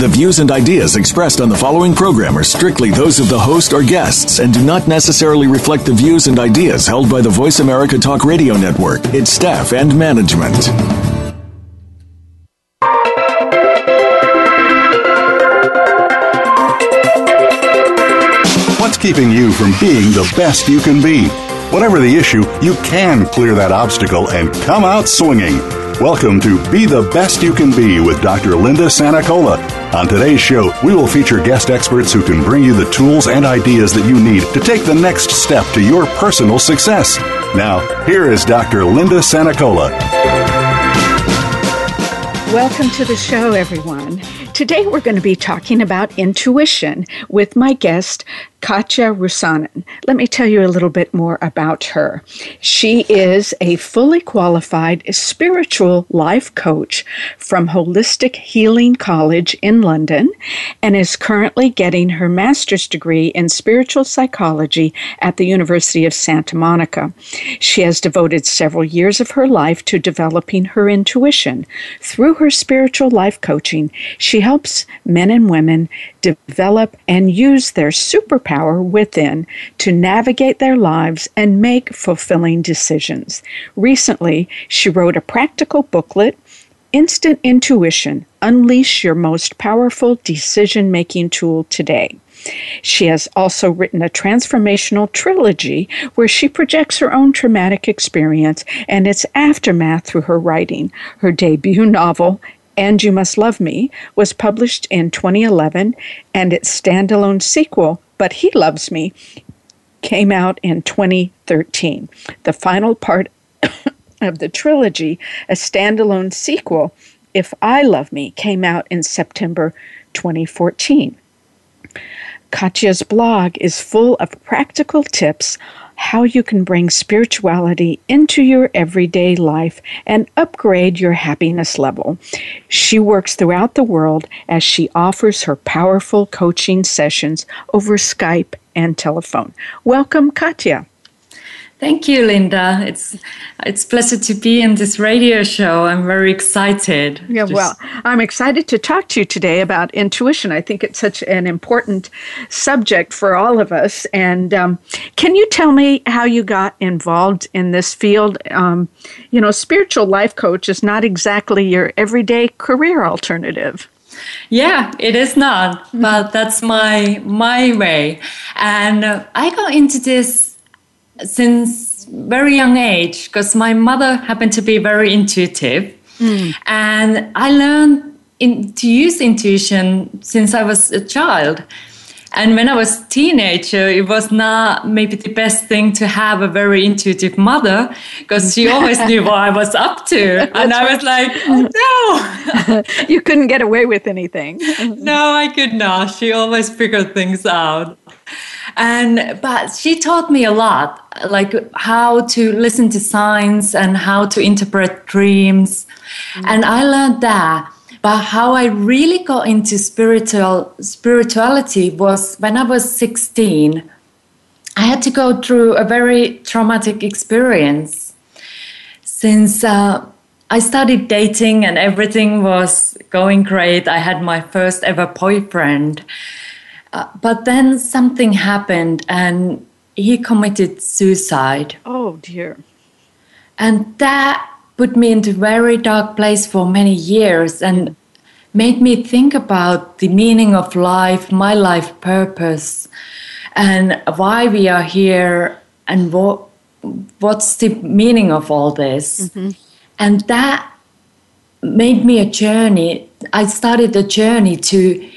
The views and ideas expressed on the following program are strictly those of the host or guests and do not necessarily reflect the views and ideas held by the Voice America Talk Radio Network, its staff, and management. What's keeping you from being the best you can be? Whatever the issue, you can clear that obstacle and come out swinging. Welcome to Be the Best You Can Be with Dr. Linda Sanicola. On today's show, we will feature guest experts who can bring you the tools and ideas that you need to take the next step to your personal success. Now, here is Dr. Linda Sanicola. Welcome to the show, everyone. Today we're going to be talking about intuition with my guest, Katja Rusanen. Let me tell you a little bit more about her. She is a fully qualified spiritual life coach from Holistic Healing College in London and is currently getting her master's degree in spiritual psychology at the University of Santa Monica. She has devoted several years of her life to developing her intuition. Through her spiritual life coaching, she helps men and women develop and use their superpower within to navigate their lives and make fulfilling decisions. Recently, she wrote a practical booklet. Instant Intuition Unleash Your Most Powerful Decision Making Tool Today. She has also written a transformational trilogy where she projects her own traumatic experience and its aftermath through her writing. Her debut novel, and You Must Love Me was published in 2011, and its standalone sequel, But He Loves Me, came out in 2013. The final part of the trilogy, a standalone sequel, If I Love Me, came out in September 2014. Katja's blog is full of practical tips how you can bring spirituality into your everyday life and upgrade your happiness level. She works throughout the world as she offers her powerful coaching sessions over Skype and telephone. Welcome, Katja. Thank you, Linda. It's it's pleasure to be in this radio show. I'm very excited. Yeah, Just... well, I'm excited to talk to you today about intuition. I think it's such an important subject for all of us. And um, can you tell me how you got involved in this field? Um, you know, spiritual life coach is not exactly your everyday career alternative. Yeah, it is not, but that's my my way. And uh, I got into this since very young age because my mother happened to be very intuitive. Mm. and i learned in, to use intuition since i was a child. And when i was a teenager it was not maybe the best thing to have a very intuitive mother because she always knew what i was up to. And i was like oh, no. You couldn't get away with anything. No i could not. She always figured things out and but she taught me a lot like how to listen to signs and how to interpret dreams mm-hmm. and i learned that but how i really got into spiritual spirituality was when i was 16 i had to go through a very traumatic experience since uh, I started dating and everything was going great. I had my first ever boyfriend. Uh, but then something happened and he committed suicide. Oh dear. And that put me into a very dark place for many years and made me think about the meaning of life, my life purpose, and why we are here and what what's the meaning of all this. Mm-hmm. And that made me a journey. I started a journey to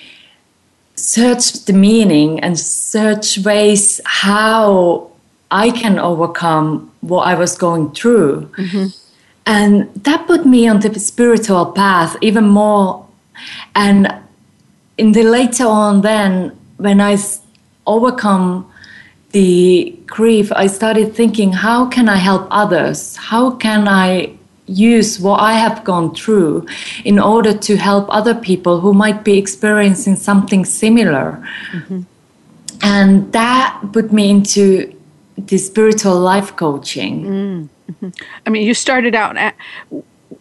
search the meaning and search ways how I can overcome what I was going through. Mm-hmm. And that put me on the spiritual path even more. And in the later on, then when I overcome the grief, I started thinking, how can I help others? How can I use what I have gone through in order to help other people who might be experiencing something similar? Mm-hmm. And that put me into the spiritual life coaching. Mm-hmm. I mean, you started out at,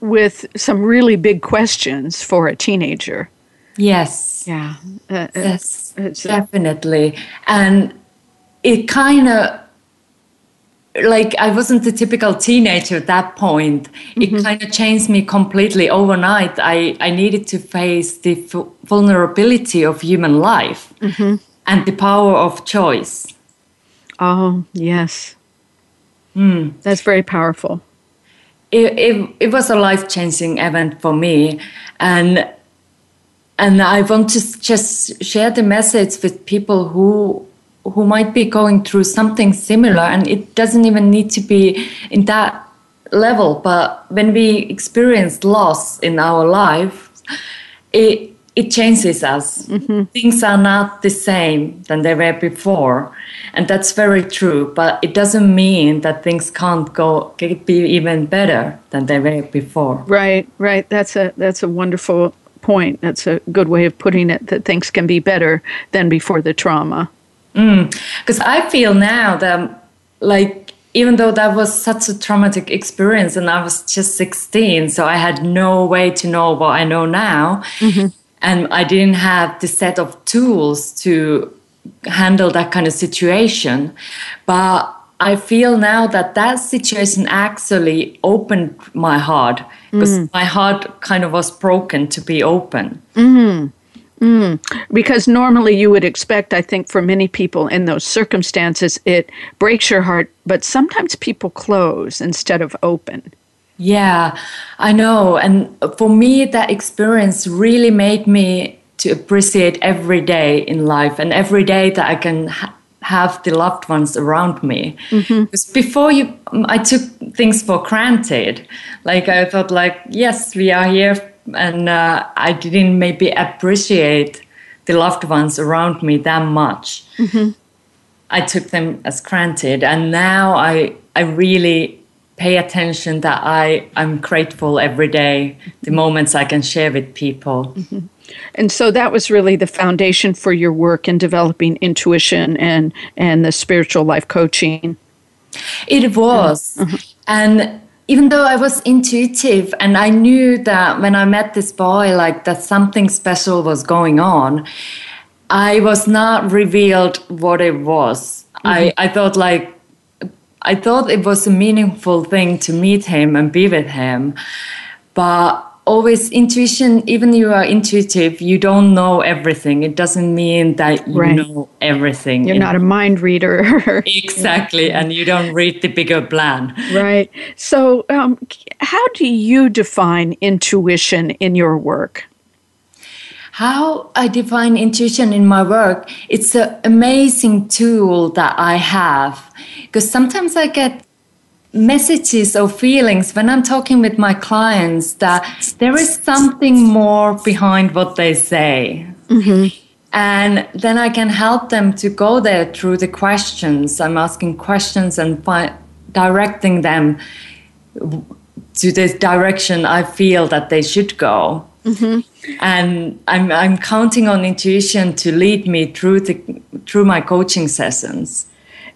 with some really big questions for a teenager. Yes. Yeah. Uh, uh yes, definitely. And it kind of like I wasn't a typical teenager at that point. Mm-hmm. It kind of changed me completely overnight. I, I needed to face the f- vulnerability of human life mm-hmm. and the power of choice. Oh, yes. Mm. That's very powerful. It, it, it was a life changing event for me. And and I want to just share the message with people who who might be going through something similar and it doesn't even need to be in that level but when we experience loss in our life it it changes us. Mm-hmm. things are not the same than they were before and that's very true but it doesn't mean that things can't go be even better than they were before. Right right. That's a that's a wonderful point. That's a good way of putting it that things can be better than before the trauma because mm. I feel now that, like, even though that was such a traumatic experience and I was just 16, so I had no way to know what I know now. Mm-hmm. And I didn't have the set of tools to handle that kind of situation. But I feel now that that situation actually opened my heart because mm. my heart kind of was broken to be open. Mm. Mm, because normally you would expect, I think, for many people in those circumstances, it breaks your heart, but sometimes people close instead of open. Yeah, I know. And for me, that experience really made me to appreciate every day in life and every day that I can ha- have the loved ones around me. Mm-hmm. Because before you, I took things for granted. Like I thought, like, yes, we are here and uh, I didn't maybe appreciate the loved ones around me that much. Mm-hmm. I took them as granted, and now I I really pay attention that I I'm grateful every day the mm-hmm. moments I can share with people. Mm-hmm. And so that was really the foundation for your work in developing intuition and and the spiritual life coaching. It was, mm-hmm. and even though I was intuitive and I knew that when I met this boy, like that something special was going on, I was not revealed what it was. Mm-hmm. I, I thought like I thought it was a meaningful thing to meet him and be with him. But always intuition even you are intuitive you don't know everything. It doesn't mean that you right. know everything you're not a mind reader. Exactly and you don't read the bigger plan. Right. So um, how do you define intuition in your work? How I define intuition in my work, it's an amazing tool that I have because sometimes I get messages or feelings when I'm talking with my clients that there is something more behind what they say. Mm-hmm. And then I can help them to go there through the questions. I'm asking questions and fi- directing them to the direction I feel that they should go. Mm-hmm. And I'm, I'm counting on intuition to lead me through the through my coaching sessions.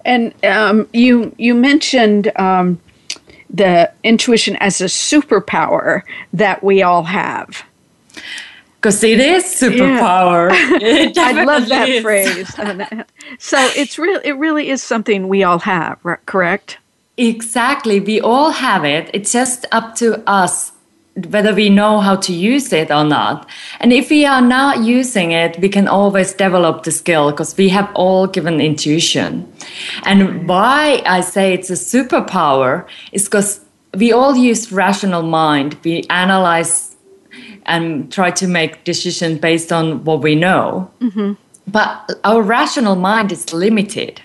And um, you you mentioned um, the intuition as a superpower that we all have. Because it is superpower. Yeah. I love that is. phrase. so it's real. It really is something we all have. Correct? Exactly. We all have it. It's just up to us whether we know how to use it or not. And if we are not using it, we can always develop the skill because we have all given intuition. And why I say it's a superpower is because we all use rational mind. We analyze and try to make decisions based on what we know. Mm-hmm. But our rational mind is limited.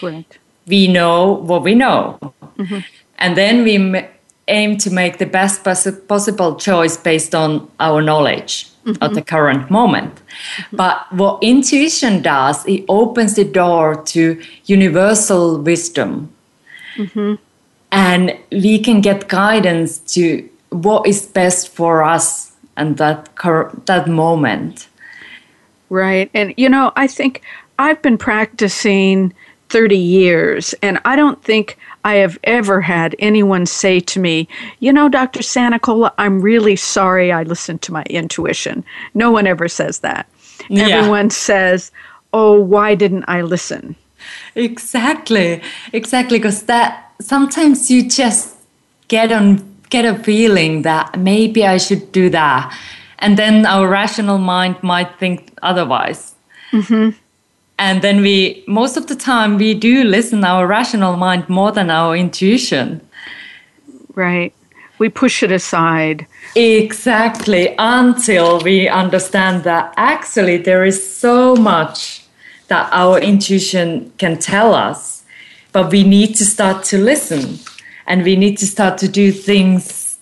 Correct. We know what we know. Mm-hmm. And then we aim to make the best possible choice based on our knowledge. mm-hmm. at the current moment. But what intuition does, it opens the door to universal wisdom. Mm-hmm. And we can get guidance to what is best for us and that that moment. Right. And you know, I think I've been practicing 30 years and I don't think I have ever had anyone say to me, You know, Dr. Sanicola, I'm really sorry I listened to my intuition. No one ever says that. Yeah. Everyone says, Oh, why didn't I listen? Exactly. Exactly. Because that sometimes you just get on get a feeling that maybe I should do that. And then our rational mind might think otherwise. Mm-hmm and then we most of the time we do listen our rational mind more than our intuition. Right. We push it aside. Exactly. Until we understand that actually there is so much that our intuition can tell us. But we need to start to listen. And we need to start to do things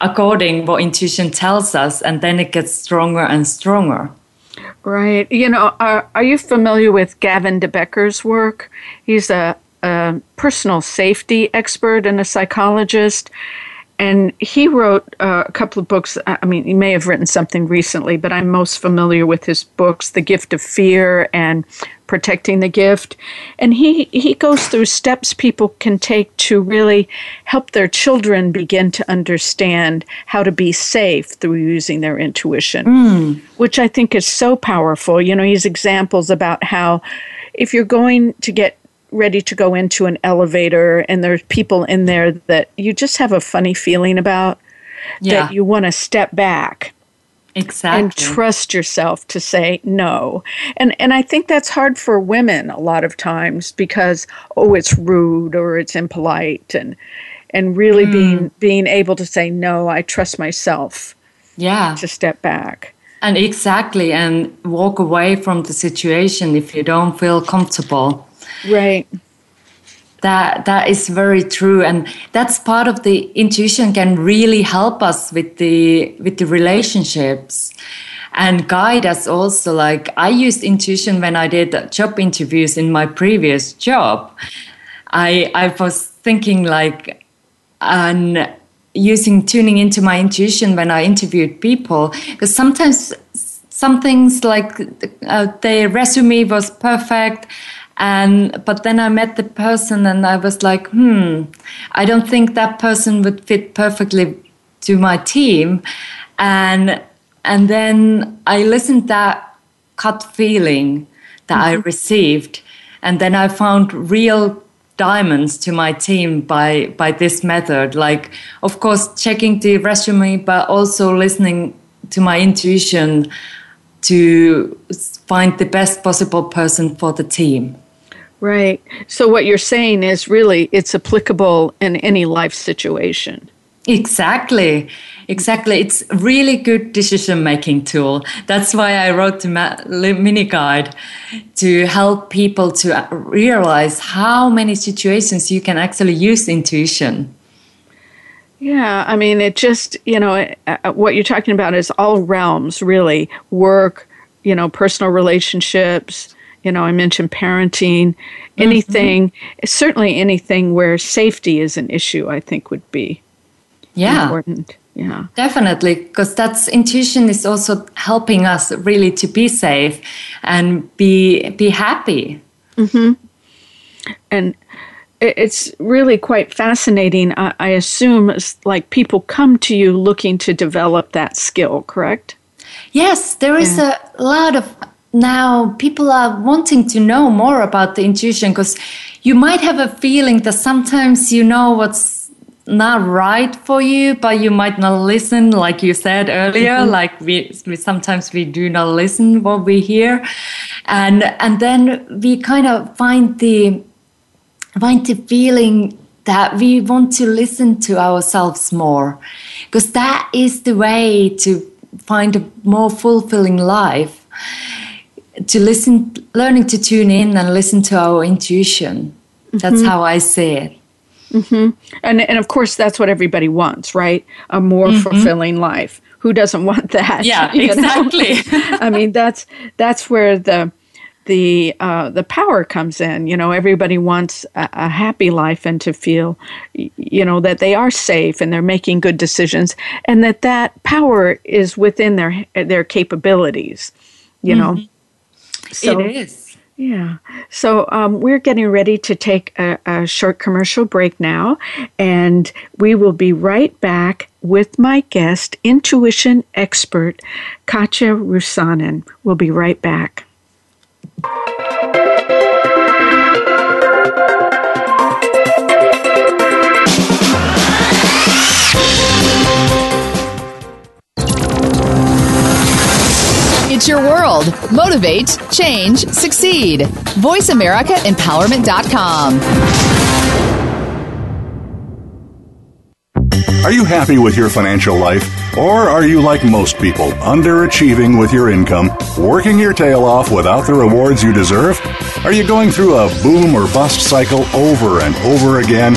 according what intuition tells us. And then it gets stronger and stronger Right. You know, are, are you familiar with Gavin de Becker's work? He's a, a personal safety expert and a psychologist. And he wrote uh, a couple of books. I mean, he may have written something recently, but I'm most familiar with his books, The Gift of Fear and Protecting the Gift. And he, he goes through steps people can take to really help their children begin to understand how to be safe through using their intuition, mm. which I think is so powerful. You know, he's examples about how if you're going to get ready to go into an elevator and there's people in there that you just have a funny feeling about yeah. that you want to step back exactly. and trust yourself to say no. And and i think that's hard for women a lot of times because oh it's rude or it's impolite and and really mm. being being able to say no i trust myself yeah. to step back. And exactly and walk away from the situation if you don't feel comfortable Right. That that is very true, and that's part of the intuition can really help us with the with the relationships and guide us also. Like i used intuition when i did job interviews in my previous job. I i was thinking like and using tuning into my intuition when i interviewed people because sometimes some things like uh, their resume was perfect and but then i met the person and i was like hmm i don't think that person would fit perfectly to my team. And and then i listened that gut feeling that mm-hmm. i received. And then i found real diamonds to my team by by this method. Like of course checking the resume but also listening to my intuition to find the best possible person for the team Right. So what you're saying is really it's applicable in any life situation. Exactly. Exactly. It's really good decision making tool. That's why I wrote the mini guide to help people to realize how many situations you can actually use intuition. Yeah, I mean, it just, you know, uh, what you're talking about is all realms, really work, you know, personal relationships, you know, I mentioned parenting, anything, mm-hmm. certainly anything where safety is an issue, I think would be yeah. important. Yeah. Definitely, because that's intuition is also helping us really to be safe and be be happy. Mm-hmm. And it's really quite fascinating. I, I assume it's like people come to you looking to develop that skill, correct? Yes, there is yeah. a lot of now people are wanting to know more about the intuition because you might have a feeling that sometimes you know what's not right for you but you might not listen like you said earlier mm-hmm. like we, we sometimes we do not listen what we hear and and then we kind of find the find the feeling that we want to listen to ourselves more because that is the way to find a more fulfilling life to listen, learning to tune in and listen to our intuition. That's mm-hmm. how I see it. Mm-hmm. And and of course that's what everybody wants, right? A more mm-hmm. fulfilling life. Who doesn't want that? Yeah, exactly. I mean that's that's where the the uh, the power comes in. You know, everybody wants a, a, happy life and to feel, you know, that they are safe and they're making good decisions, and that that power is within their their capabilities. You mm-hmm. know, so, it is. Yeah. So um, we're getting ready to take a, a, short commercial break now, and we will be right back with my guest, intuition expert Katja Rusanen. We'll be right back. It's your world. Motivate, change, succeed. VoiceAmericaEmpowerment.com. Are you happy with your financial life? Or are you like most people, underachieving with your income, working your tail off without the rewards you deserve? Are you going through a boom or bust cycle over and over again,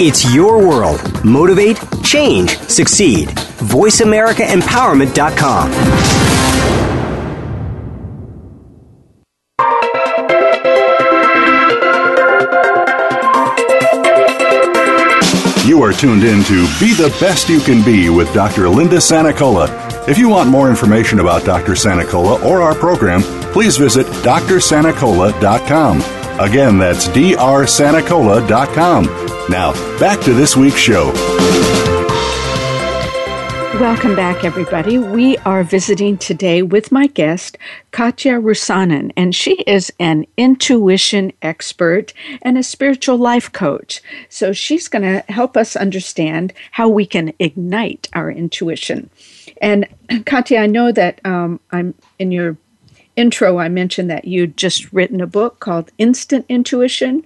It's your world. Motivate, change, succeed. VoiceAmericaEmpowerment.com. You are tuned in to Be the Best You Can Be with Dr. Linda Sanicola. If you want more information about Dr. Sanicola or our program, please visit drsanicola.com. Again, that's drsanicola.com. Now, back to this week's show. Welcome back, everybody. We are visiting today with my guest, Katja Rusanen, and she is an intuition expert and a spiritual life coach. So she's going to help us understand how we can ignite our intuition. And Katja, I know that um, I'm in your intro, I mentioned that you'd just written a book called Instant Intuition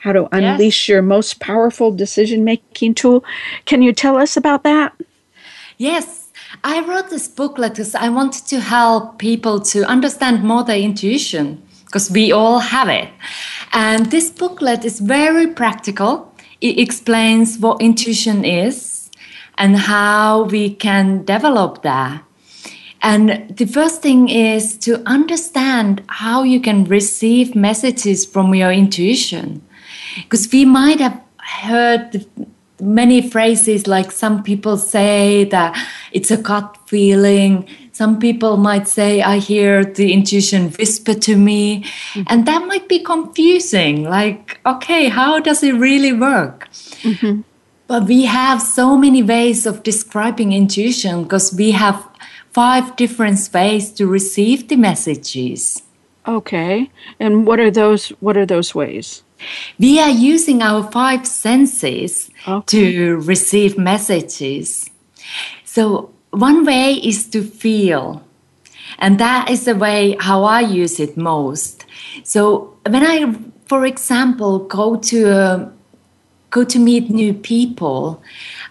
how to unleash yes. your most powerful decision making tool. Can you tell us about that? Yes. I wrote this booklet because I wanted to help people to understand more their intuition because we all have it. And this booklet is very practical. It explains what intuition is and how we can develop that. And the first thing is to understand how you can receive messages from your intuition because we might have heard many phrases like some people say that it's a gut feeling some people might say i hear the intuition whisper to me mm-hmm. and that might be confusing like okay how does it really work mm-hmm. but we have so many ways of describing intuition because we have five different ways to receive the messages okay and what are those what are those ways we are using our five senses okay. to receive messages. So, one way is to feel, and that is the way how I use it most. So, when I, for example, go to a, go to meet new people,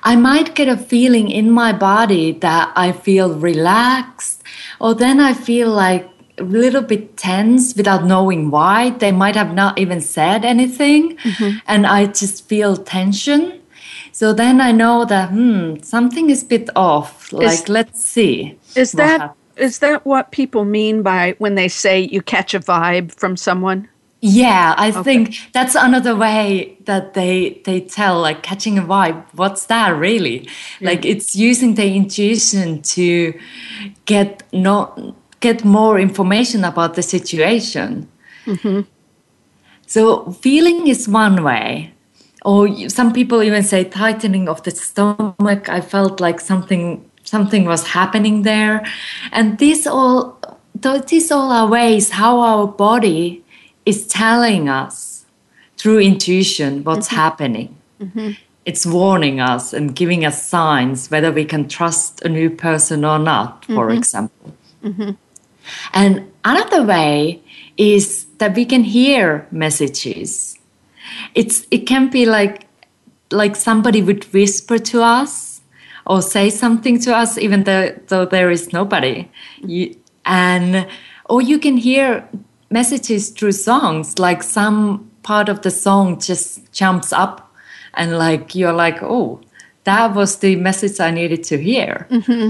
I might get a feeling in my body that I feel relaxed, or then I feel like a little bit tense without knowing why. They might have not even said anything, mm-hmm. and I just feel tension. So then I know that hmm, something is a bit off. Like is, let's see. Is that is that what people mean by when they say you catch a vibe from someone? Yeah, I okay. think that's another way that they they tell like catching a vibe. What's that really? Yeah. Like it's using the intuition to get not get more information about the situation. Mm-hmm. So feeling is one way. Or some people even say tightening of the stomach. I felt like something something was happening there. And these all these all are ways how our body is telling us through intuition what's mm-hmm. happening. Mm-hmm. It's warning us and giving us signs whether we can trust a new person or not, for mm-hmm. example. Mm-hmm. And another way is that we can hear messages. It's it can be like like somebody would whisper to us or say something to us, even though, though there is nobody. You, and or you can hear messages through songs, like some part of the song just jumps up, and like you're like, oh, that was the message I needed to hear. Mm-hmm.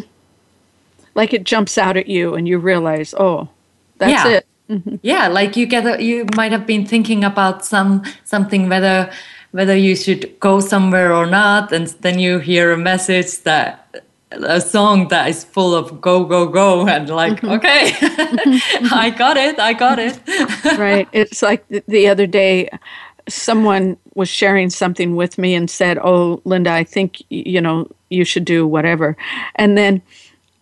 Like it jumps out at you, and you realize, oh, that's yeah. it. Mm-hmm. Yeah, like you get a, you might have been thinking about some something whether whether you should go somewhere or not, and then you hear a message that a song that is full of go go go and like mm-hmm. okay i got it i got it right it's like the other day someone was sharing something with me and said oh linda i think you know you should do whatever and then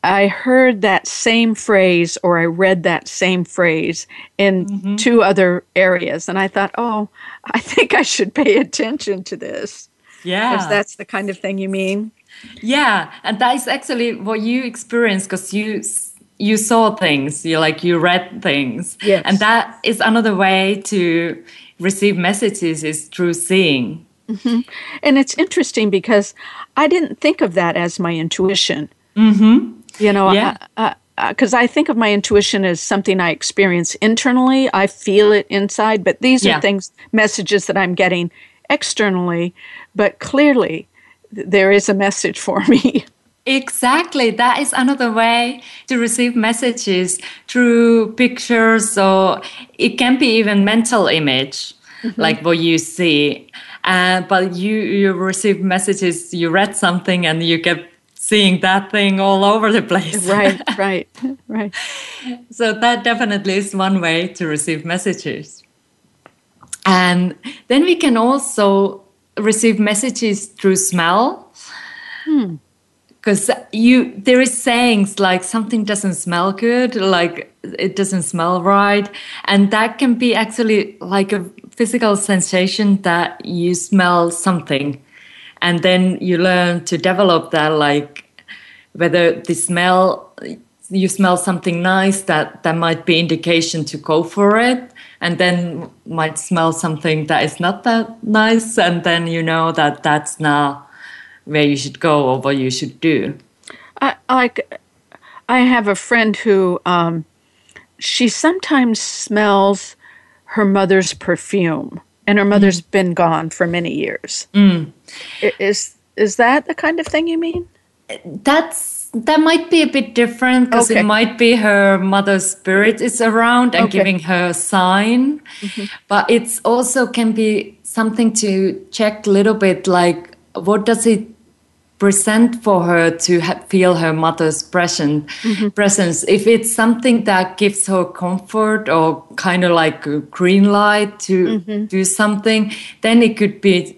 I heard that same phrase or I read that same phrase in mm-hmm. two other areas. And I thought, oh, I think I should pay attention to this. Yeah. Because that's the kind of thing you mean. Yeah. And that is actually what you experienced because you you saw things you like you read things yes. and that is another way to receive messages is through seeing mm-hmm. and it's interesting because i didn't think of that as my intuition mm-hmm. You know, yeah. because I, I, I, think of my intuition as something I experience internally. I feel it inside, but these yeah. are things, messages that I'm getting externally. But clearly, there is a message for me. Exactly. That is another way to receive messages through pictures, or it can be even mental image, mm-hmm. like what you see. Uh, but you you receive messages, you read something, and you get seeing that thing all over the place. right, right, right. So that definitely is one way to receive messages. And then we can also receive messages through smell. Because hmm. you there is sayings like something doesn't smell good, like it doesn't smell right. And that can be actually like a physical sensation that you smell something and then you learn to develop that like whether the smell you smell something nice that that might be indication to go for it and then might smell something that is not that nice and then you know that that's not where you should go or what you should do i like i have a friend who um, she sometimes smells her mother's perfume and her mother's mm. been gone for many years. Mm. Is is that the kind of thing you mean? That's that might be a bit different because okay. it might be her mother's spirit is around and okay. giving her a sign, mm-hmm. but it's also can be something to check a little bit like what does it present for her to ha- feel her mother's present, mm-hmm. presence. If it's something that gives her comfort or kind of like a green light to mm-hmm. do something, then it could be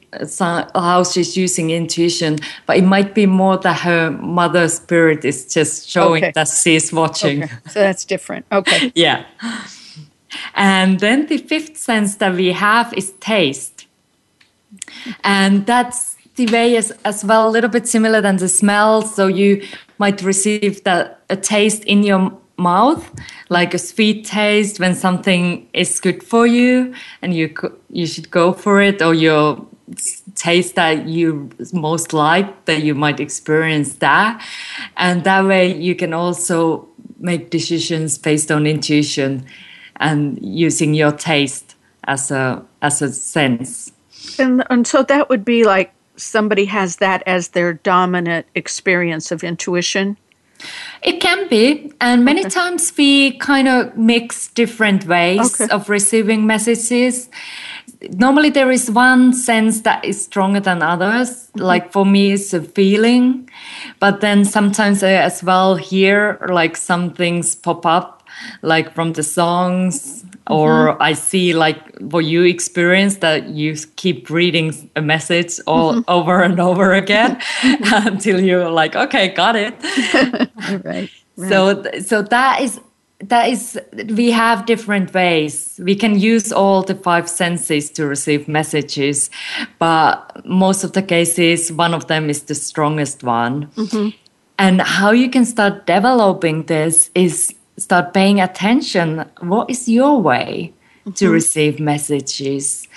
how she's using intuition. But it might be more that her mother's spirit is just showing okay. that she's watching. Okay. So that's different. Okay. yeah. And then the fifth sense that we have is taste. And that's the way is as well a little bit similar than the smell. So you might receive that a taste in your mouth, like a sweet taste when something is good for you, and you you should go for it, or your taste that you most like that you might experience that, and that way you can also make decisions based on intuition and using your taste as a as a sense. And, and so that would be like somebody has that as their dominant experience of intuition? It can be. And many okay. times we kind of mix different ways okay. of receiving messages. Normally, there is one sense that is stronger than others. Mm-hmm. Like for me, it's a feeling. But then sometimes I as well hear like some things pop up, like from the songs or I see like what you experience that you keep reading a message all over and over again until you're like, okay, got it. right. right. So, so that is that is we have different ways. We can use all the five senses to receive messages but most of the cases one of them is the strongest one. Mm-hmm. And how you can start developing this is start paying attention. What is your way to mm-hmm. receive messages?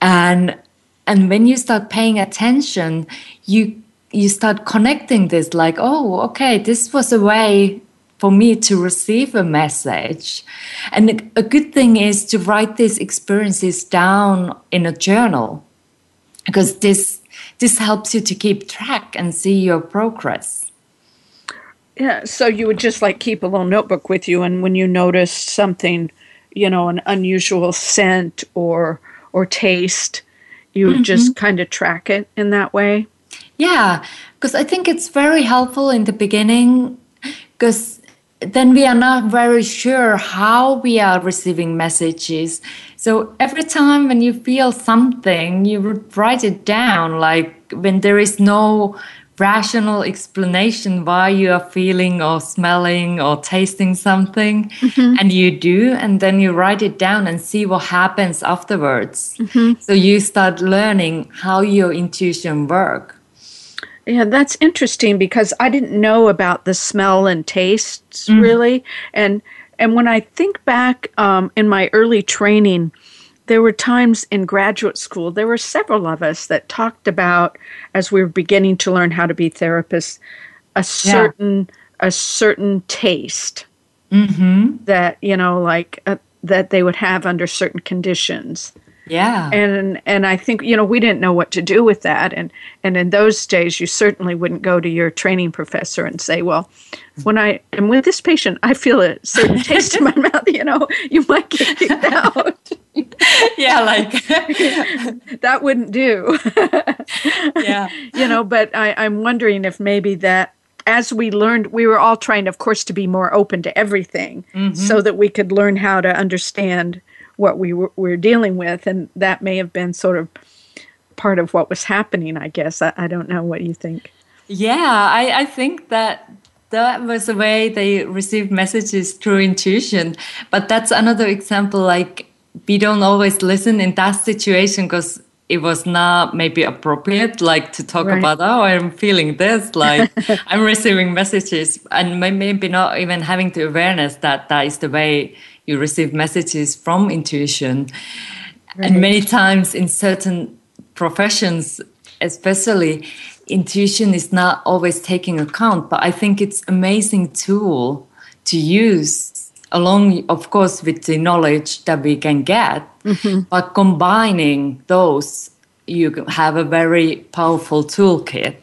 And and when you start paying attention you you start connecting this like oh okay this was a way for me to receive a message. And a- good thing is to write these experiences down in a journal because this this helps you to keep track and see your progress. Yeah, so you would just like keep a little notebook with you, and when you notice something, you know, an unusual scent or or taste, you would just mm-hmm. kind of track it in that way. Yeah, because I think it's very helpful in the beginning because then we are not very sure how we are receiving messages. So every time when you feel something, you would write it down, like when there is no rational explanation why you are feeling or smelling or tasting something mm-hmm. and you do and then you write it down and see what happens afterwards. Mm-hmm. So you start learning how your intuition work Yeah, that's interesting because I didn't know about the smell and tastes really, and and when I think back um, in my early training, there were times in graduate school there were several of us that talked about as we were beginning to learn how to be therapists a certain a certain taste that you know like uh, that they would have under certain conditions yeah. And and I think you know we didn't know what to do with that. And and in those days you certainly wouldn't go to your training professor and say well when I am with this patient I feel a certain taste in my mouth you know? You might get kicked out. Yeah like that wouldn't do. Yeah. You know but I, I'm wondering if maybe that as we learned we were all trying of course to be more open to everything mm-hmm. so that we could learn how to understand what we were, were dealing with and that may have been sort of part of what was happening i guess. I, I don't know what you think. Yeah I, I think that that was the way they received messages through intuition. But that's another example like we don't always listen in that situation because it was not maybe appropriate like to talk Right. about oh i'm feeling this like i'm receiving messages and maybe not even having the awareness that that is the way you receive messages from intuition and many times in certain professions especially intuition is not always taking account but i think it's amazing tool to use along of course with the knowledge that we can get Mm-hmm. but combining those you have a very powerful toolkit.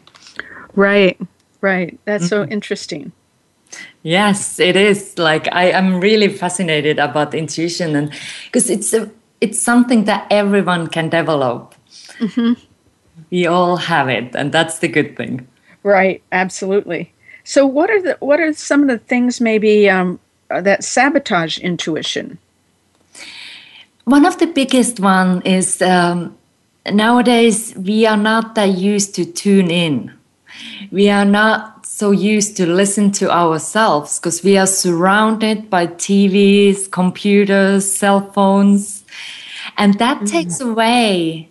Right right. That's so mm-hmm. interesting. Yes, it is. Like I am really fascinated about intuition, and because it's a, it's something that everyone can develop. Mm-hmm. We all have it, and that's the good thing. right absolutely. So what are the what are some of the things maybe um, that sabotage intuition One of the biggest one is um, nowadays we are not that used to tune in. We are not so used to listen to ourselves because we are surrounded by TVs, computers, cell phones, and that takes away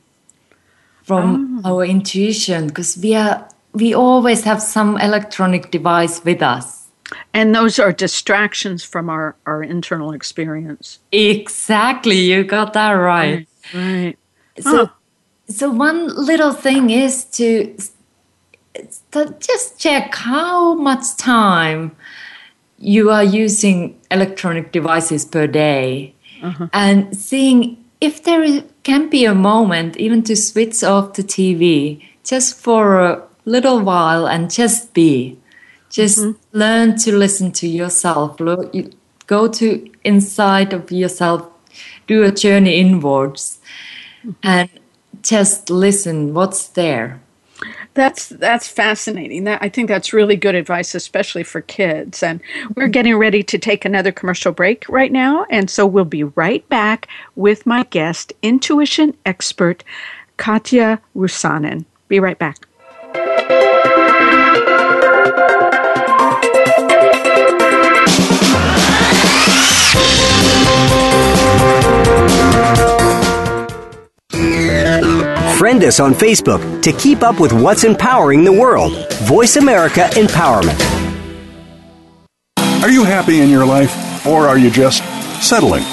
from our intuition because we are we always have some electronic device with us. And those are distractions from our our internal experience Exactly, you got that right. right So, so one little thing is to, to just check how much time you are using electronic devices per day, uh-huh. and seeing if there is, can be a moment even to switch off the TV just for a little while and just be. Just mm-hmm. learn to listen to yourself. Lo- you- Go to inside of yourself. Do a journey inwards mm-hmm. and just listen what's there that's that's fascinating. That I think that's really good advice, especially for kids. And we're getting ready to take another commercial break right now, and so we'll be right back with my guest, intuition expert Katja Rusanen. Be right back. Friend us on Facebook to keep up with what's empowering the world. Voice America Empowerment. Are you happy in your life, or are you just settling?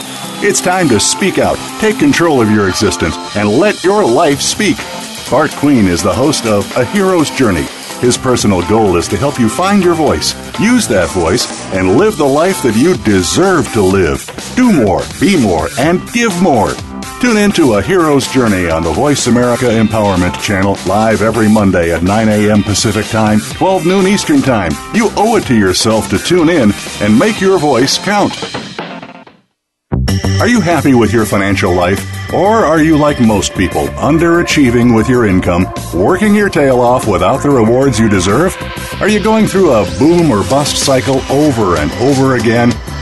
It's time to speak out, take control of your existence, and let your life speak. Bart Queen is the host of A Hero's Journey. His personal goal is to help you find your voice, use that voice, and live the life that you deserve to live. Do more, be more, and give more. Tune in to A Hero's Journey on the Voice America Empowerment Channel, live every Monday at 9 a.m. Pacific Time, 12 noon Eastern Time. You owe it to yourself to tune in and make your voice count. Are you happy with your financial life? Or are you like most people, underachieving with your income, working your tail off without the rewards you deserve? Are you going through a boom or bust cycle over and over again,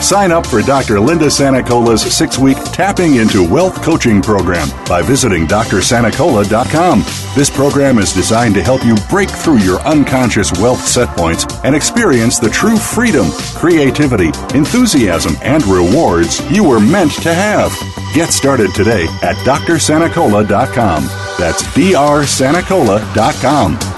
Sign up for Dr. Linda Sanicola's six week Tapping into Wealth coaching program by visiting drsanicola.com. This program is designed to help you break through your unconscious wealth set points and experience the true freedom, creativity, enthusiasm, and rewards you were meant to have. Get started today at drsanicola.com. That's drsanicola.com.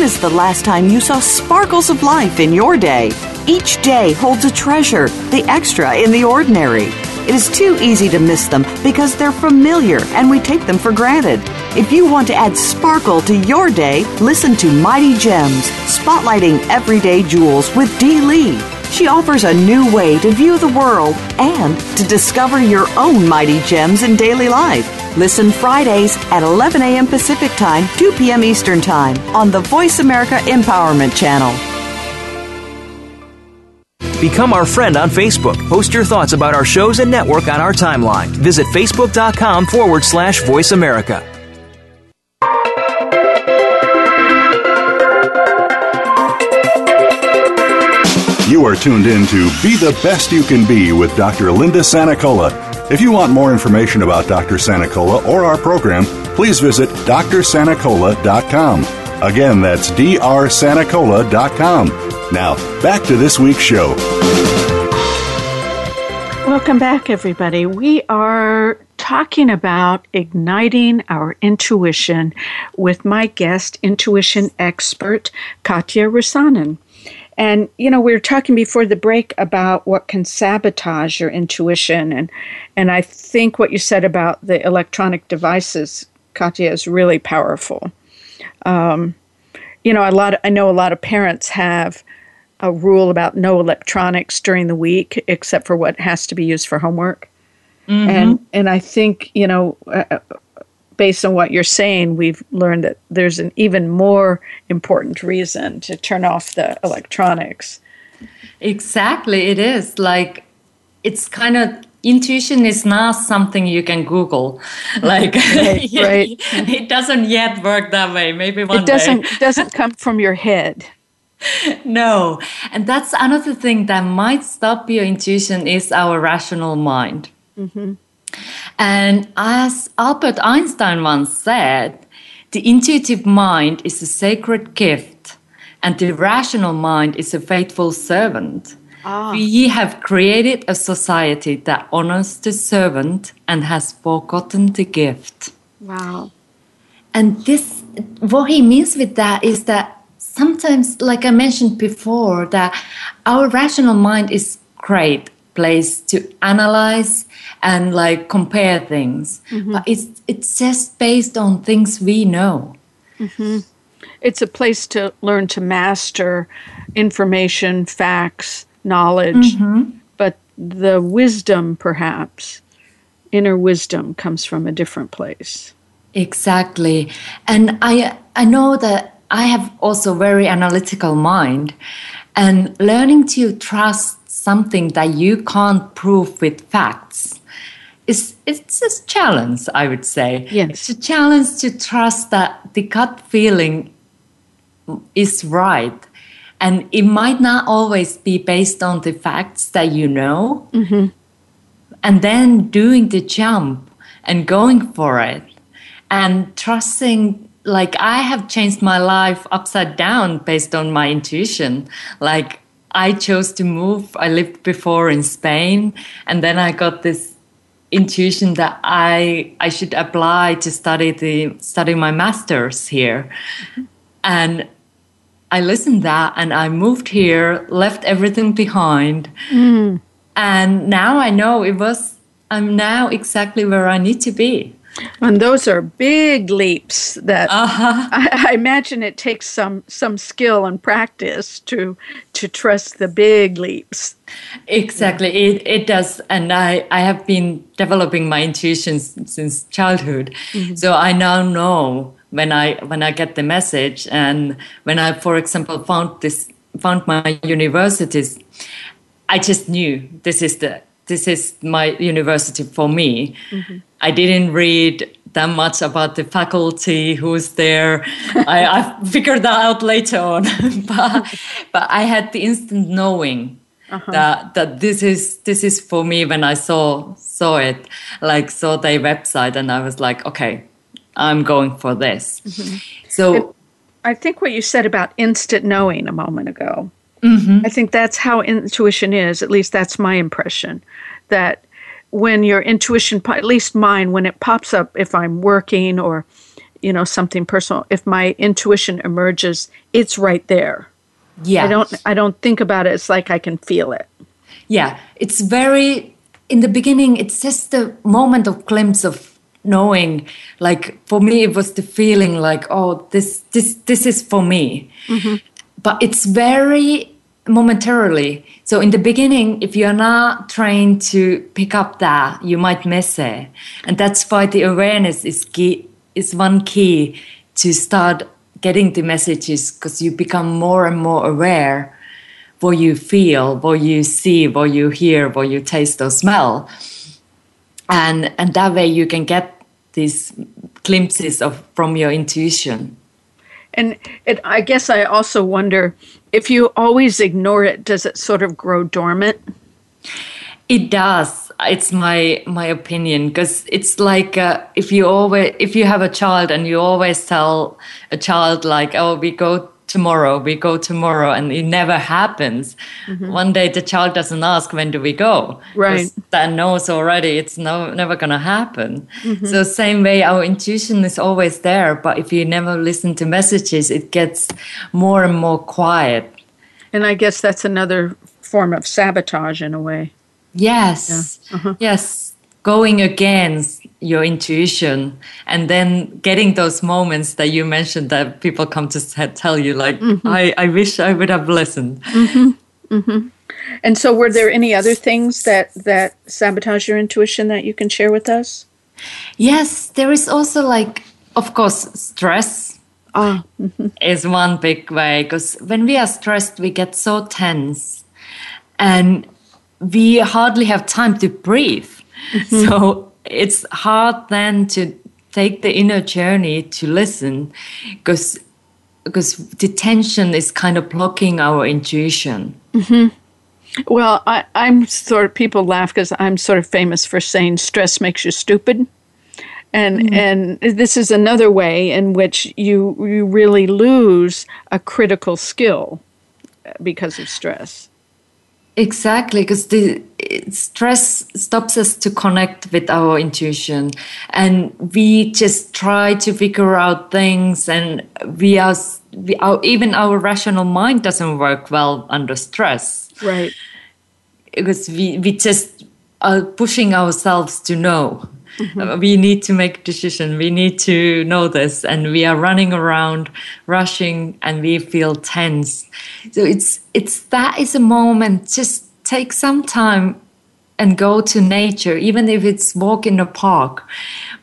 When is the last time you saw sparkles of life in your day? Each day holds a treasure, the extra in the ordinary. It is too easy to miss them because they're familiar and we take them for granted. If you want to add sparkle to your day, listen to Mighty Gems, spotlighting everyday jewels with Dee Lee. She offers a new way to view the world and to discover your own mighty gems in daily life. Listen Fridays at 11 a.m. Pacific Time, 2 p.m. Eastern Time on the Voice America Empowerment Channel. Become our friend on Facebook. Post your thoughts about our shows and network on our timeline. Visit facebook.com forward slash voice America. You are tuned in to Be the Best You Can Be with Dr. Linda Sanicola. If you want more information about Dr. Sanicola or our program, please visit drsanicola.com. Again, that's drsanicola.com. Now, back to this week's show. Welcome back, everybody. We are talking about igniting our intuition with my guest, intuition expert, Katja Rusanen. And, you know, we were talking before the break about what can sabotage your intuition. And, and I think what you said about the electronic devices, Katja, is really powerful. Um, you know, a lot. Of, I know a lot of parents have a rule about no electronics during the week, except for what has to be used for homework. Mm-hmm. And and I think you know, uh, based on what you're saying, we've learned that there's an even more important reason to turn off the electronics. Exactly, it is. Like, it's kind of intuition is not something you can google like right, right. it doesn't yet work that way maybe one it doesn't day. doesn't come from your head no and that's another thing that might stop your intuition is our rational mind mm-hmm. And as Albert Einstein once said, the intuitive mind is a sacred gift, and the rational mind is a faithful servant. Ah. We have created a society that honors the servant and has forgotten the gift. Wow. And this, what he means with that is that sometimes, like I mentioned before, that our rational mind is great place to analyze and like compare things. Mm-hmm. But it's it's just based on things we know. Mm-hmm. It's a place to learn to master information, facts, knowledge. Mm-hmm. But the wisdom, perhaps, inner wisdom, comes from a different place. Exactly. And I I know that I have also very analytical mind and learning to trust something that you can't prove with facts is it's a challenge, I would say. Yes. It's a challenge to trust that the gut feeling is right. And it might not always be based on the facts that you know. Mm-hmm. And then doing the jump and going for it and trusting like I have changed my life upside down based on my intuition. Like I chose to move. I lived before in Spain and then I got this intuition that I I should apply to study the study my masters here. And I listened that and I moved here, left everything behind. Mm. And now I know it was I'm now exactly where I need to be. And those are big leaps that Uh-huh. I, I imagine it takes some some skill and practice to to trust the big leaps. Exactly, it, it does. And I, I have been developing my intuitions since childhood. So I now know when I when I get the message and when I, for example, found this found my universities, I just knew this is the this is my university for me. I didn't read that much about the faculty who's there. I, I figured that out later on, but but I had the instant knowing that that this is this is for me when I saw saw it, like saw their website, and I was like, okay, I'm going for this. So I think what you said about instant knowing a moment ago. Mm-hmm. I think that's how intuition is. At least that's my impression. That when your intuition, at least mine, when it pops up, if I'm working or, you know, something personal, if my intuition emerges, it's right there. yeah, I don't. I don't think about it. It's like I can feel it. yeah it's very in the beginning it's just the moment of glimpse of knowing like for me it was the feeling like oh this this this is for me mm-hmm. but it's very momentarily so in the beginning if you're not trained to pick up that you might miss it and that's why the awareness is key is one key to start getting the messages because you become more and more aware what you feel, what you see, what you hear, what you taste or smell. And and that way you can get these glimpses of from your intuition. And it, I guess I also wonder if you always ignore it, does it sort of grow dormant? It does. It's my my opinion because it's like uh, if you always if you have a child and you always tell a child like oh we go tomorrow we go tomorrow and it never happens. Mm-hmm. One day the child doesn't ask when do we go? Right. That knows already it's no never gonna happen. Mm-hmm. So same way our intuition is always there, but if you never listen to messages, it gets more and more quiet. And I guess that's another form of sabotage in a way. Yes. Uh-huh. Yes. Going against your intuition and then getting those moments that you mentioned that people come to tell you, like, mm-hmm. I, I wish I would have listened. Mm-hmm. Mm-hmm. And so, were there any other things that that sabotage your intuition that you can share with us? Yes. There is also, like, of course, stress Ah, is one big way because when we are stressed, we get so tense and we hardly have time to breathe. So it's hard then to take the inner journey to listen because because the tension is kind of blocking our intuition. Hmm. well, I, I'm sort of people laugh because I'm sort of famous for saying stress makes you stupid, and and this is another way in which you you really lose a critical skill because of stress. Exactly, because the stress stops us to connect with our intuition, and we just try to figure out things, and we are, we our, even our rational mind doesn't work well under stress Right. because we we just are pushing ourselves to know. Uh, We need to make a decision. We need to know this, and we are running around, rushing, and we feel tense. So it's it's that is a moment. Just take some time and go to nature, even if it's walk in a park,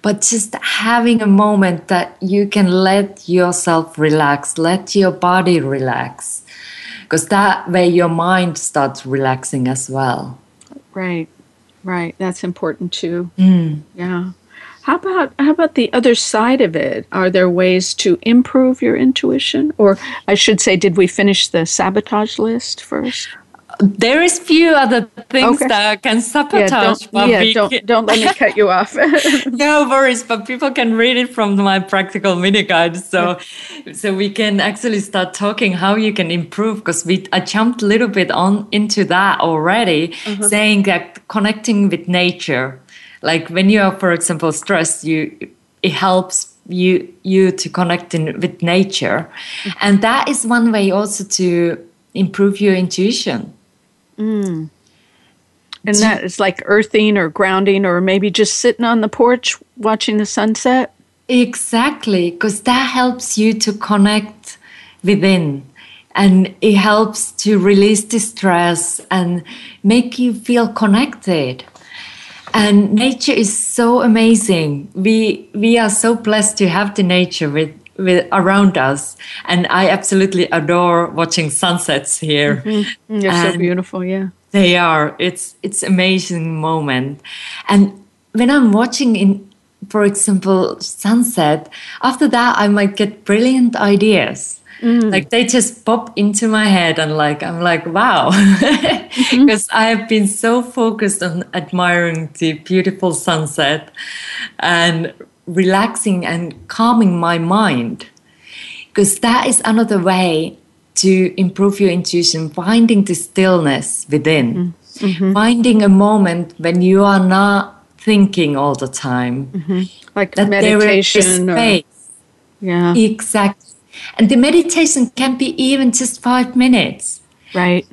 but just having a moment that you can let yourself relax, let your body relax, because that way your mind starts relaxing as well. Right, right. That's important too. Mm. Yeah. How about how about the other side of it? Are there ways to improve your intuition, or I should say, did we finish the sabotage list first? There is few other things okay. that can sabotage. Yeah, don't, yeah, don't, don't let me cut you off. no worries, but people can read it from my practical mini guide. So, so we can actually start talking how you can improve because we I jumped a little bit on into that already, uh-huh. saying that connecting with nature like when you are for example stressed you it helps you you to connect in, with nature mm-hmm. and that is one way also to improve your intuition mm. and that is like earthing or grounding or maybe just sitting on the porch watching the sunset exactly because that helps you to connect within and it helps to release the stress and make you feel connected and nature is so amazing. We we are so blessed to have the nature with with around us, and I absolutely adore watching sunsets here. Mm-hmm. They're and so beautiful, yeah. They are. It's it's amazing moment, and when I'm watching in, for example, sunset, after that I might get brilliant ideas Mm. Like they just pop into my head and like I'm like wow because mm-hmm. I have been so focused on admiring the beautiful sunset and relaxing and calming my mind because that is another way to improve your intuition finding the stillness within mm-hmm. mm-hmm. finding a moment when you are not thinking all the time mm-hmm. like that meditation there is space. Or, yeah exactly and the meditation can be even just five minutes. Right.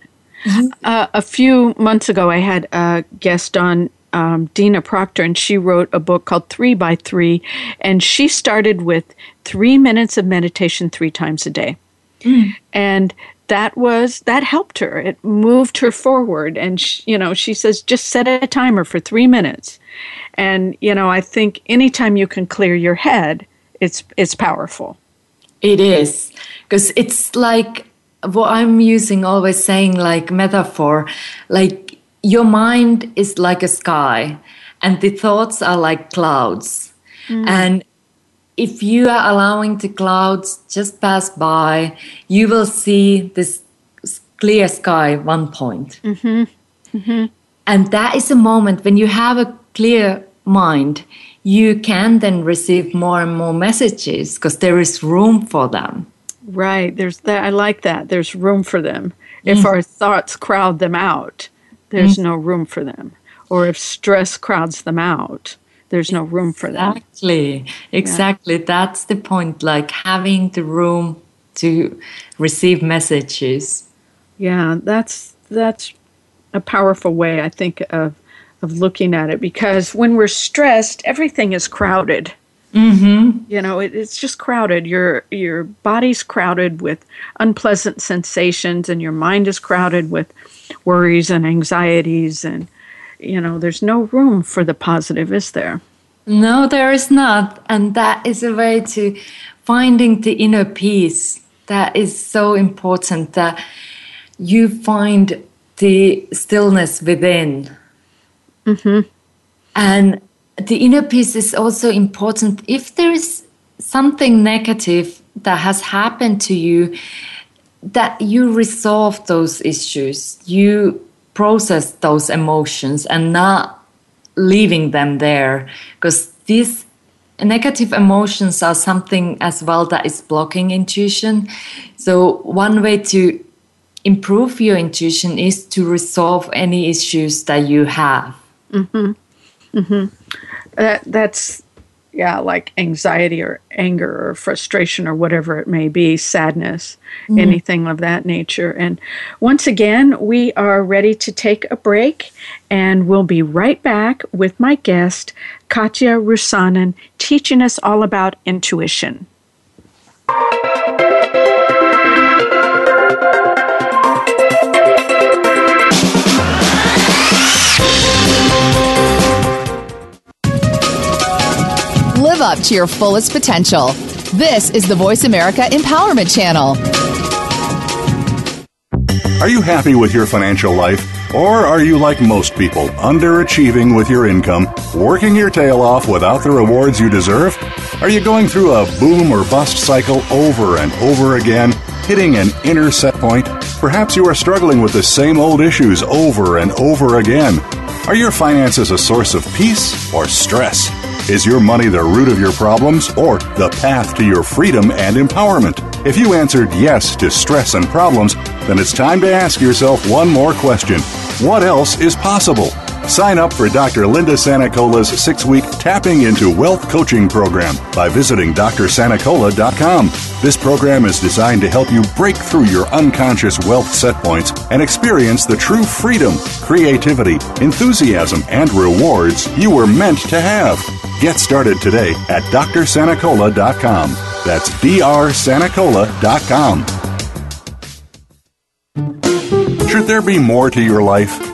Mm-hmm. Uh, a few months ago, I had a guest on um, Deana Proctor, and she wrote a book called Three by Three. And she started with three minutes of meditation three times a day. Mm. And that was that helped her it moved her forward and she, you know she says just set a timer for 3 minutes and you know i think anytime you can clear your head it's it's powerful it is because it's like what I'm using always saying like metaphor, like your mind is like a sky and the thoughts are like clouds. Mm. And if you are allowing the clouds just pass by, you will see this clear sky one point. Mm-hmm. Mm-hmm. And that is a moment when you have a clear mind, you can then receive more and more messages because there is room for them. Right. There's that. I like that. There's room for them. If mm. our thoughts crowd them out, there's mm. no room for them. Or if stress crowds them out, there's no room for them. Exactly. Exactly. Yeah. That's the point. Like having the room to receive messages. Yeah, that's that's a powerful way I think of of looking at it because when we're stressed, everything is crowded. Mm-hmm. You know, it, it's just crowded. Your your body's crowded with unpleasant sensations, and your mind is crowded with worries and anxieties, and you know, there's no room for the positive, is there? No, there is not, and that is a way to finding the inner peace. That is so important that you find the stillness within Mm-hmm. And the inner peace is also important. If there is something negative that has happened to you, that you resolve those issues, you process those emotions and not leaving them there. Because these negative emotions are something as well that is blocking intuition. So, one way to improve your intuition is to resolve any issues that you have. Mm-hmm. Mm-hmm. That that's yeah, like anxiety or anger or frustration or whatever it may be, sadness, mm-hmm. anything of that nature. And once again, we are ready to take a break, and we'll be right back with my guest, Katja Rusanen, teaching us all about intuition. Up to your fullest potential. This is the Voice America Empowerment Channel. Are you happy with your financial life? Or are you like most people, underachieving with your income, working your tail off without the rewards you deserve? Are you going through a boom or bust cycle over and over again, hitting an inner set point? Perhaps you are struggling with the same old issues over and over again. Are your finances a source of peace or stress? Is your money the root of your problems or the path to your freedom and empowerment? If you answered yes to stress and problems, then it's time to ask yourself one more question What else is possible? Sign up for Dr. Linda Sanicola's six week Tapping into Wealth coaching program by visiting drsanicola.com. This program is designed to help you break through your unconscious wealth set points and experience the true freedom, creativity, enthusiasm, and rewards you were meant to have. Get started today at drsanicola.com. That's drsanicola.com. Should there be more to your life?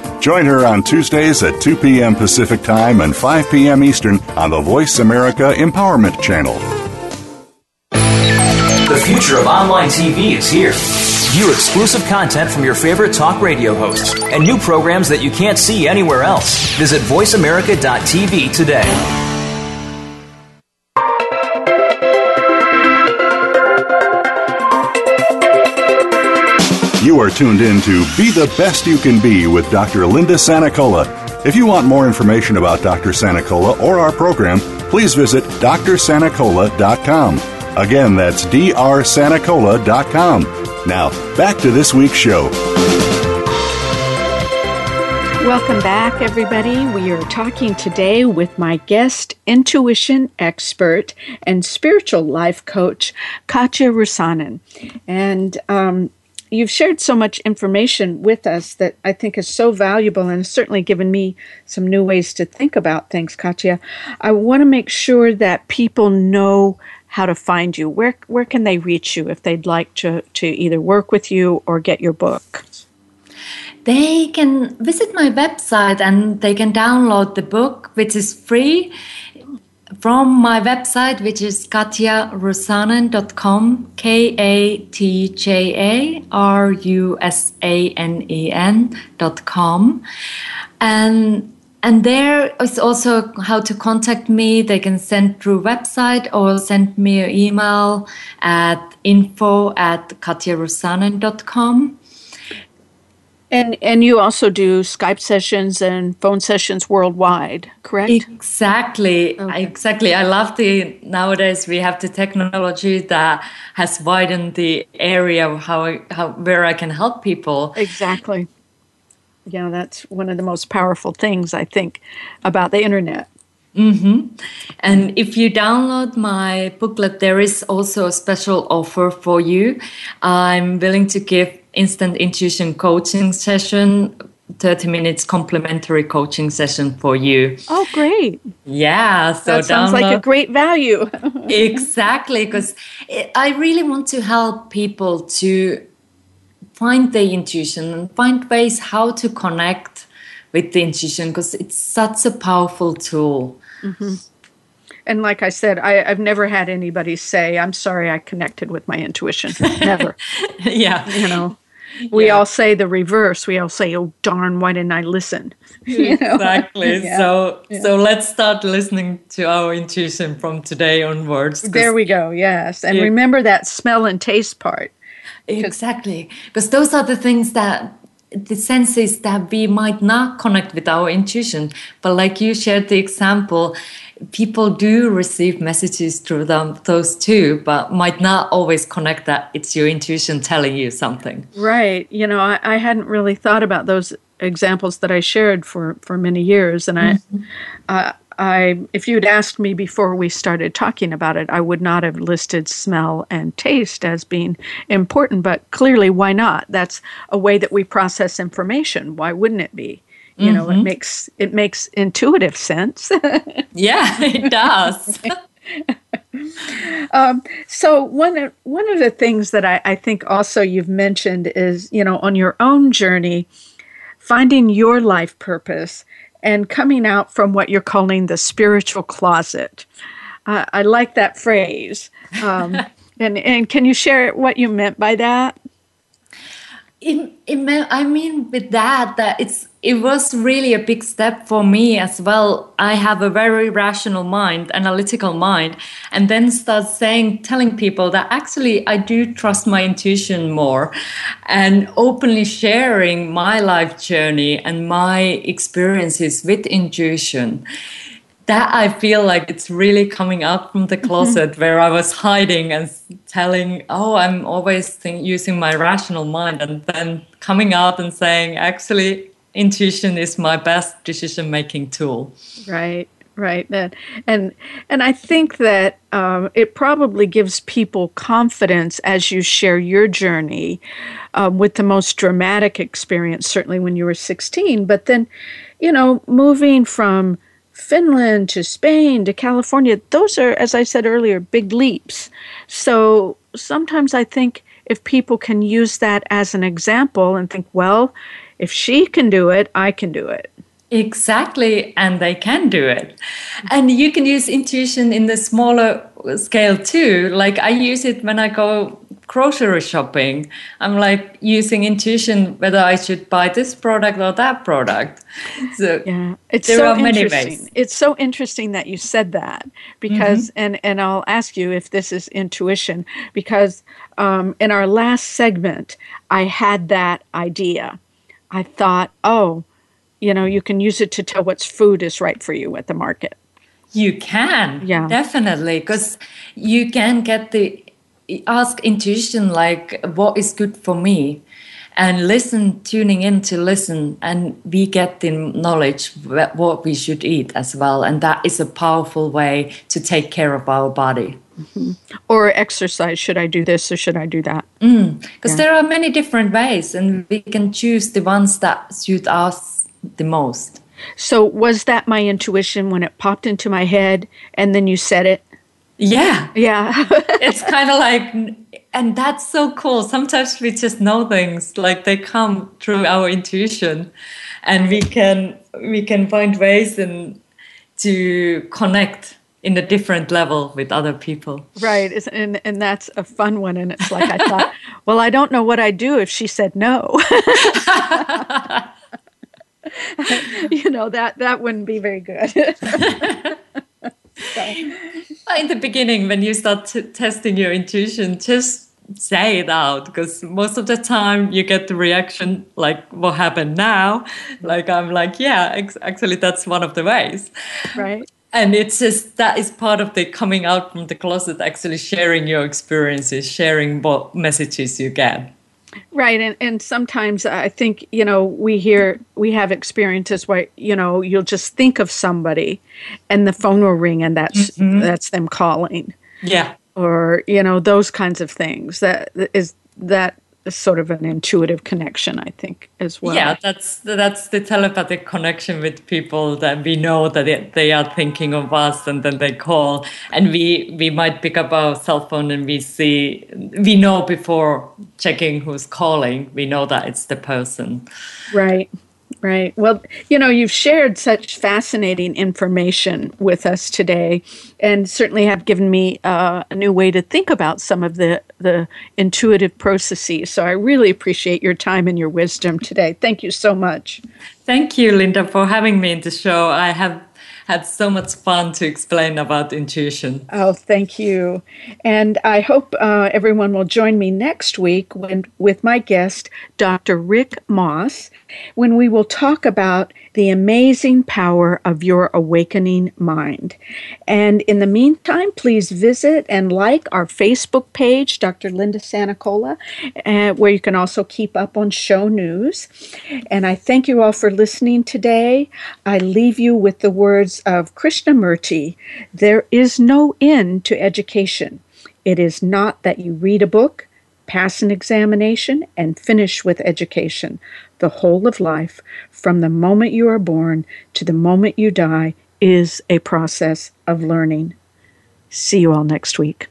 Join her on Tuesdays at 2 p.m. Pacific Time and 5 p.m. Eastern on the Voice America Empowerment Channel. The future of online TV is here. View exclusive content from your favorite talk radio hosts and new programs that you can't see anywhere else. Visit VoiceAmerica.tv today. You are tuned in to Be the Best You Can Be with Dr. Linda Sanicola. If you want more information about Dr. Sanicola or our program, please visit drsanicola.com. Again, that's drsanicola.com. Now, back to this week's show. Welcome back, everybody. We are talking today with my guest, intuition expert and spiritual life coach, Katja Rusanen. And um, you've shared so much information with us that I think is so valuable and has certainly given me some new ways to think about things, Katja. I want to make sure that people know how to find you. Where where can they reach you if they'd like to, to either work with you or get your book? They can visit my website and they can download the book, which is free from my website, which is katjarusanen.com, K A T J A R U S A N E N.com. And and there is also how to contact me. They can send through website or send me an email at info at katjarusanen.com. And and you also do Skype sessions and phone sessions worldwide, correct? Exactly, okay. exactly. I love the nowadays we have the technology that has widened the area of how how where I can help people. Exactly. Yeah, that's one of the most powerful things I think about the internet. Mm-hmm. And if you download my booklet, there is also a special offer for you. I'm willing to give instant intuition coaching session 30 minutes complimentary coaching session for you. Oh, great. Yeah. So that sounds download. like a great value. exactly. Because I really want to help people to find their intuition and find ways how to connect with the intuition because it's such a powerful tool. Mm-hmm. And like I said, I, have never had anybody say, I'm sorry I connected with my intuition. Never. yeah. You know, we yeah. all say the reverse. We all say, "Oh darn, why didn't I listen?" Exactly. yeah. So yeah. so let's start listening to our intuition from today onwards. There we go. Yes, and remember that smell and taste part. Exactly, because those are the things that the senses that we might not connect with our intuition. But like you shared the example, people do receive messages through them those too but might not always connect that it's your intuition telling you something right you know i, I hadn't really thought about those examples that i shared for for many years and mm-hmm. i uh, I, if you'd asked me before we started talking about it, I would not have listed smell and taste as being important. But clearly, why not? That's a way that we process information. Why wouldn't it be? You mm-hmm. know, it mm-hmm. makes it makes intuitive sense. yeah, it does. um, so one of, one of the things that I, I think also you've mentioned is you know on your own journey, finding your life purpose and coming out from what you're calling the spiritual closet. Uh, I like that phrase. Um, and, and can you share what you meant by that? It, it I mean, with that, that it's it was really a big step for me as well. I have a very rational mind, analytical mind, and then start saying, telling people that actually I do trust my intuition more and openly sharing my life journey and my experiences with intuition. That I feel like it's really coming out from the mm-hmm. closet where I was hiding and telling, oh, I'm always think, using my rational mind, and then coming out and saying, actually, intuition is my best decision making tool. Right, right. And and, and I think that um, it probably gives people confidence as you share your journey um, with the most dramatic experience, certainly when you were 16. But then, you know, moving from Finland to Spain to California, those are, as I said earlier, big leaps. So sometimes I think if people can use that as an example and think, well, if she can do it, I can do it. Exactly, and they can do it. And you can use intuition in the smaller scale too. Like I use it when I go grocery shopping. I'm like using intuition whether I should buy this product or that product. So yeah, it's there so are many ways. It's so interesting that you said that because, mm-hmm. and and I'll ask you if this is intuition because um, in our last segment I had that idea I thought, oh, you know, you can use it to tell what's food is right for you at the market. You can, yeah, definitely, because you can get the ask intuition like what is good for me, and listen, tuning in to listen, and we get the knowledge what we should eat as well, and that is a powerful way to take care of our body. Mm-hmm. Or exercise. Should I do this or should I do that? Because mm. yeah. there are many different ways, and we can choose the ones that suit us the most. So, was that my intuition when it popped into my head and then you said it? Yeah. Yeah. it's kind of like, and that's so cool. Sometimes we just know things like they come through our intuition and we can we can find ways and to connect in a different level with other people. Right. And, and that's a fun one. And it's like, I thought, well, I don't know what I'd do if she said no. you know, that, that wouldn't be very good. So. In the beginning, when you start t- testing your intuition, just say it out because most of the time you get the reaction like what happened now. Like i'm like yeah ex- actually that's one of the ways. Right. And it's just that is part of the coming out from the closet actually sharing your experiences sharing what messages you get right and and sometimes i think you know we hear we have experiences where you know you'll just think of somebody and the phone will ring and that's mm-hmm. that's them calling yeah or you know those kinds of things that is that sort of an intuitive connection i think as well. Yeah that's that's the telepathic connection with people that we know that they, they are thinking of us and then they call. And we we might pick up our cell phone and we see we know before checking who's calling we know that it's the person. Right Right. Well, you know, you've shared such fascinating information with us today, and certainly have given me uh, a new way to think about some of the the intuitive processes. So I really appreciate your time and your wisdom today. Thank you so much. Thank you, Linda, for having me in the show. I have had so much fun to explain about intuition. Oh, thank you. And I hope uh, everyone will join me next week when, with my guest, Dr. Rick Moss, when we will talk about the amazing power of your awakening mind. And in the meantime, please visit and like our Facebook page, Dr. Linda Sanicola, uh, where you can also keep up on show news. And I thank you all for listening today. I leave you with the words of Krishnamurti There is no end to education. It is not that you read a book, pass an examination, and finish with education. The whole of life, from the moment you are born to the moment you die, is a process of learning. See you all next week.